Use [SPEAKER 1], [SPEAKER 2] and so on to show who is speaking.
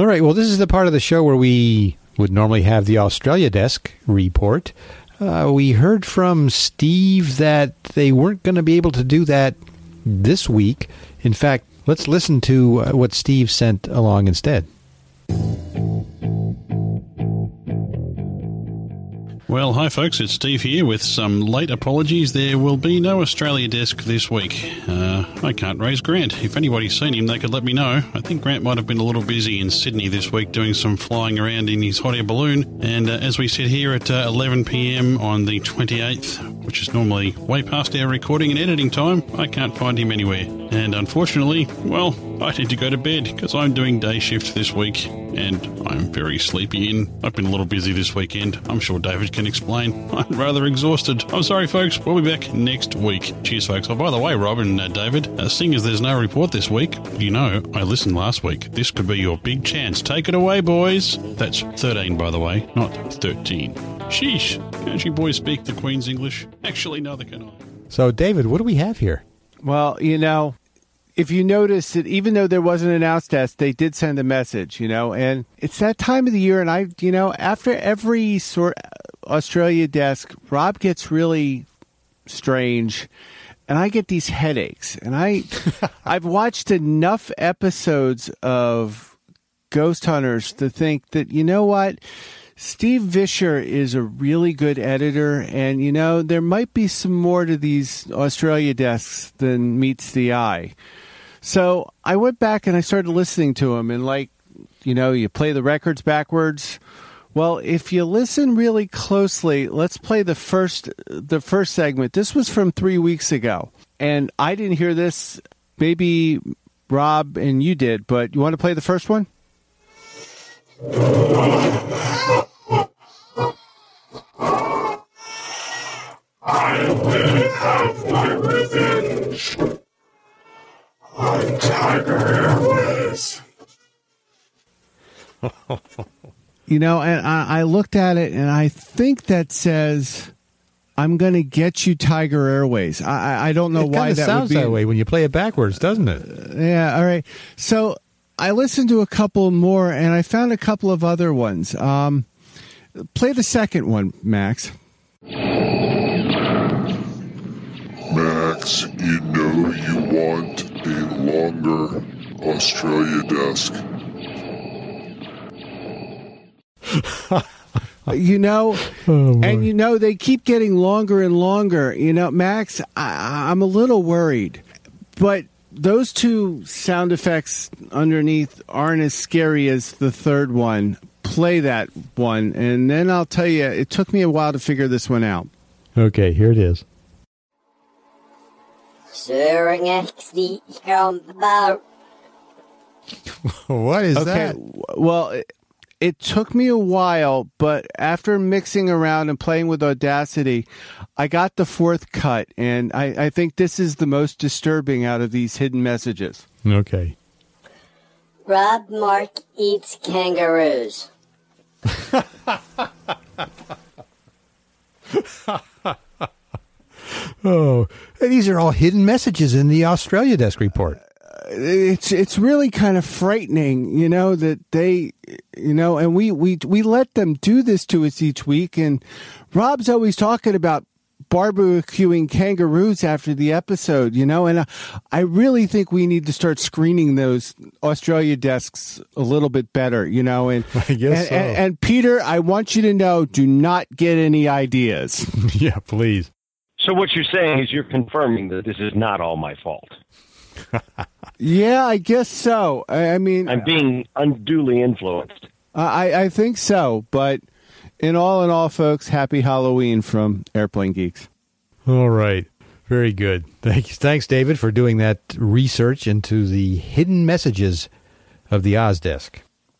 [SPEAKER 1] All right. Well, this is the part of the show where we would normally have the Australia desk report. Uh, we heard from Steve that they weren't going to be able to do that this week. In fact, let's listen to uh, what Steve sent along instead.
[SPEAKER 2] Well, hi folks, it's Steve here with some late apologies. There will be no Australia desk this week. Uh, I can't raise Grant. If anybody's seen him, they could let me know. I think Grant might have been a little busy in Sydney this week doing some flying around in his hot air balloon. And uh, as we sit here at uh, 11 pm on the 28th, which is normally way past our recording and editing time, I can't find him anywhere. And unfortunately, well, I need to go to bed because I'm doing day shift this week and I'm very sleepy in. I've been a little busy this weekend. I'm sure David can explain. I'm rather exhausted. I'm sorry, folks. We'll be back next week. Cheers, folks. Oh, by the way, Robin and uh, David, uh, seeing as there's no report this week, you know, I listened last week. This could be your big chance. Take it away, boys. That's 13, by the way, not 13. Sheesh. Can't you boys speak the Queen's English? Actually, neither can I.
[SPEAKER 1] So, David, what do we have here?
[SPEAKER 3] Well, you know, if you notice that even though there wasn't an announce test, they did send a message, you know, and it's that time of the year. And I, you know, after every sort Australia desk, Rob gets really strange and I get these headaches. And I, I've watched enough episodes of Ghost Hunters to think that, you know what? Steve Visscher is a really good editor, and you know, there might be some more to these Australia desks than meets the eye. So I went back and I started listening to him, and like, you know, you play the records backwards. Well, if you listen really closely, let's play the first the first segment. This was from three weeks ago, and I didn't hear this. Maybe Rob and you did, but you want to play the first one?
[SPEAKER 4] I will have my revenge. I'm Tiger Airways.
[SPEAKER 3] You know, and I, I looked at it and I think that says, "I'm going to get you, Tiger Airways." I, I- I don't know
[SPEAKER 1] it
[SPEAKER 3] why that
[SPEAKER 1] sounds
[SPEAKER 3] would be.
[SPEAKER 1] that way when you play it backwards, doesn't it?
[SPEAKER 3] Yeah, all right. So I listened to a couple more, and I found a couple of other ones. Um, play the second one, Max.
[SPEAKER 4] Max, you know you want a longer Australia desk.
[SPEAKER 3] You know,
[SPEAKER 1] Oh,
[SPEAKER 3] and you know they keep getting longer and longer. You know, Max, I, I'm a little worried, but those two sound effects underneath aren't as scary as the third one. Play that one, and then I'll tell you. It took me a while to figure this one out.
[SPEAKER 1] Okay, here it is.
[SPEAKER 5] Søren XD from the boat.
[SPEAKER 1] What is
[SPEAKER 3] okay.
[SPEAKER 1] that?
[SPEAKER 3] w- Well, it, it took me a while, but after mixing around and playing with Audacity, I got the fourth cut, and I, I think this is the most disturbing out of these hidden messages.
[SPEAKER 1] Okay.
[SPEAKER 5] Rob Mark eats kangaroos.
[SPEAKER 1] Oh, these are all hidden messages in the Australia desk report.
[SPEAKER 3] It's it's really kind of frightening, you know, that they, you know, and we we we let them do this to us each week, and Rob's always talking about barbecuing kangaroos after the episode, you know, and I, I really think we need to start screening those Australia desks a little bit better, you know, and
[SPEAKER 1] I guess
[SPEAKER 3] and,
[SPEAKER 1] so.
[SPEAKER 3] and, and Peter, I want you to know, do not get any ideas.
[SPEAKER 1] yeah, please.
[SPEAKER 6] So what you're saying is you're confirming that this is not all my fault.
[SPEAKER 3] yeah, I guess so. I, I mean,
[SPEAKER 6] I'm being unduly influenced.
[SPEAKER 3] I, I think so, but in all in all, folks, happy Halloween from Airplane Geeks.
[SPEAKER 1] All right. Very good. Thanks, thanks, David, for doing that research into the hidden messages of the Oz desk.